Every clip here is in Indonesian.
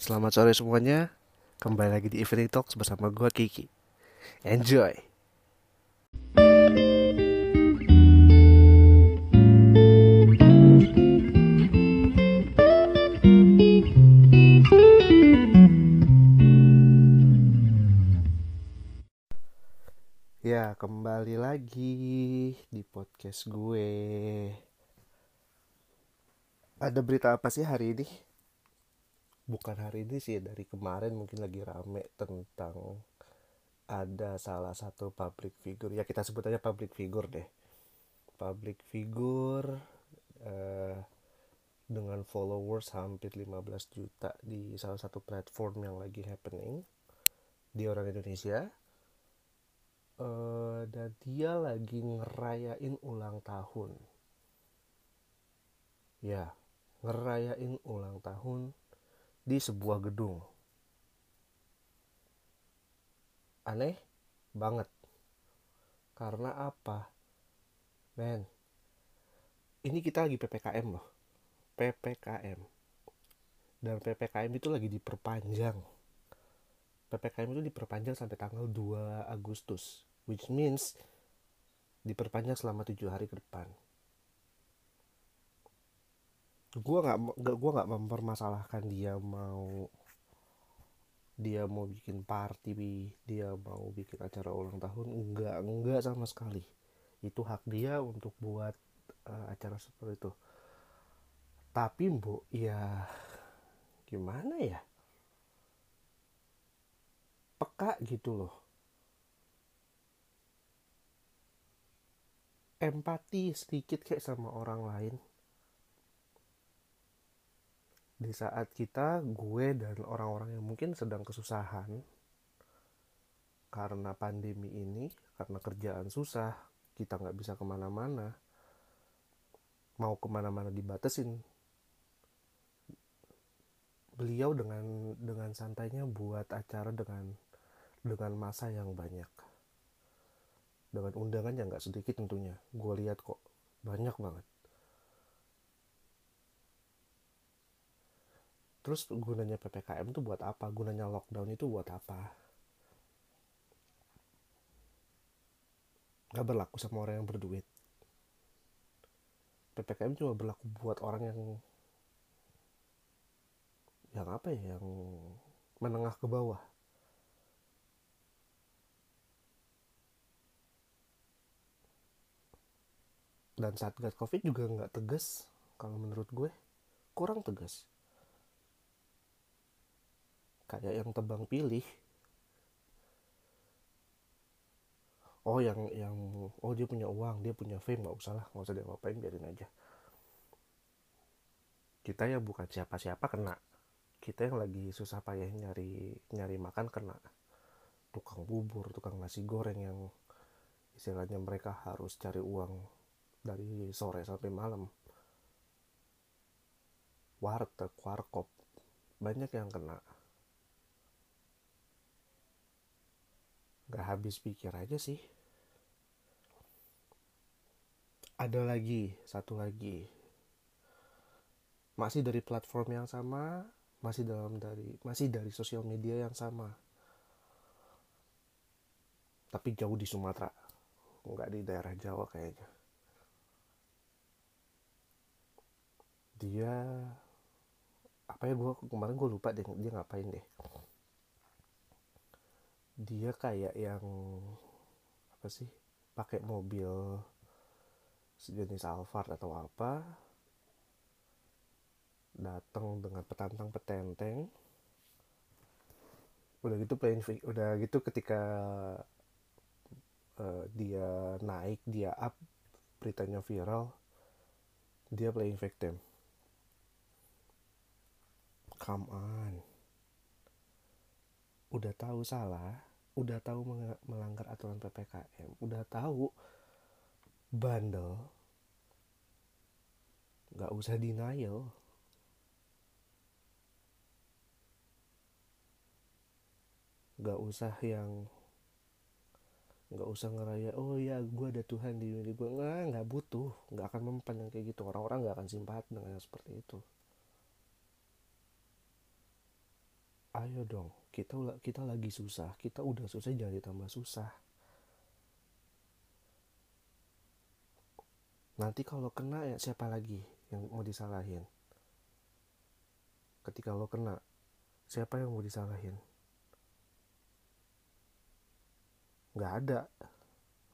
Selamat sore semuanya. Kembali lagi di Evening Talks bersama gue Kiki. Enjoy. Ya, kembali lagi di podcast gue. Ada berita apa sih hari ini? Bukan hari ini sih, dari kemarin mungkin lagi rame tentang ada salah satu public figure. Ya kita sebut aja public figure deh. Public figure eh, dengan followers hampir 15 juta di salah satu platform yang lagi happening di orang Indonesia uh, dan dia lagi ngerayain ulang tahun ya ngerayain ulang tahun di sebuah gedung. Aneh banget. Karena apa? Men ini kita lagi ppkm loh. Ppkm dan ppkm itu lagi diperpanjang. PPKM itu diperpanjang sampai tanggal 2 Agustus which means diperpanjang selama tujuh hari ke depan gue nggak gua nggak mempermasalahkan dia mau dia mau bikin party dia mau bikin acara ulang tahun enggak enggak sama sekali. Itu hak dia untuk buat uh, acara seperti itu. Tapi bu ya gimana ya? Peka gitu loh. Empati sedikit kayak sama orang lain di saat kita gue dan orang-orang yang mungkin sedang kesusahan karena pandemi ini karena kerjaan susah kita nggak bisa ke mana-mana mau ke mana-mana dibatasin beliau dengan dengan santainya buat acara dengan dengan masa yang banyak. Dengan undangan yang nggak sedikit tentunya. Gue lihat kok banyak banget terus gunanya ppkm itu buat apa? Gunanya lockdown itu buat apa? Nggak berlaku sama orang yang berduit. Ppkm cuma berlaku buat orang yang yang apa ya yang menengah ke bawah. Dan saat covid juga nggak tegas kalau menurut gue. Kurang tegas kayak yang tebang pilih. Oh yang yang oh dia punya uang dia punya fame nggak usah lah nggak usah dia ngapain biarin aja. Kita ya bukan siapa-siapa kena. Kita yang lagi susah payah nyari nyari makan kena. Tukang bubur tukang nasi goreng yang istilahnya mereka harus cari uang dari sore sampai malam. Warteg warkop banyak yang kena gak habis pikir aja sih. Ada lagi satu lagi. Masih dari platform yang sama masih dalam dari masih dari sosial media yang sama. Tapi jauh di Sumatera nggak di daerah Jawa kayaknya. Dia apa ya gue kemarin gue lupa deh dia ngapain deh dia kayak yang apa sih pakai mobil sejenis Alphard atau apa datang dengan petantang petenteng. Udah gitu playing udah gitu ketika uh, dia naik dia up beritanya viral dia playing victim. Come on. Udah tahu salah udah tahu melanggar aturan ppkm udah tahu bandel nggak usah denial. Nggak usah yang nggak usah ngeraya oh ya gue ada Tuhan di diri gue nggak nggak butuh nggak akan mempan yang kayak gitu. Orang-orang nggak akan simpati dengan yang seperti itu ayo dong kita kita lagi susah kita udah susah jangan ditambah susah. Nanti kalau kena ya siapa lagi yang mau disalahin? Ketika lo kena siapa yang mau disalahin? Nggak ada.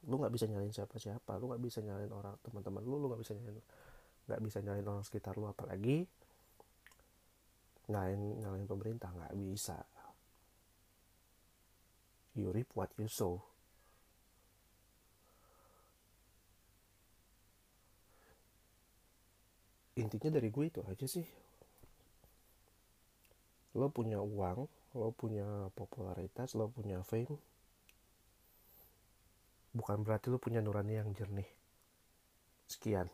Lu nggak bisa nyalain siapa siapa lu nggak bisa nyalain orang teman-teman lu lu nggak bisa nyalain nggak bisa nyalain orang sekitar lu apalagi nyalain nyalain pemerintah nggak bisa. You reap what you sow. Intinya dari gue itu aja sih. Lo punya uang lo punya popularitas lo punya fame bukan berarti lo punya nurani yang jernih. Sekian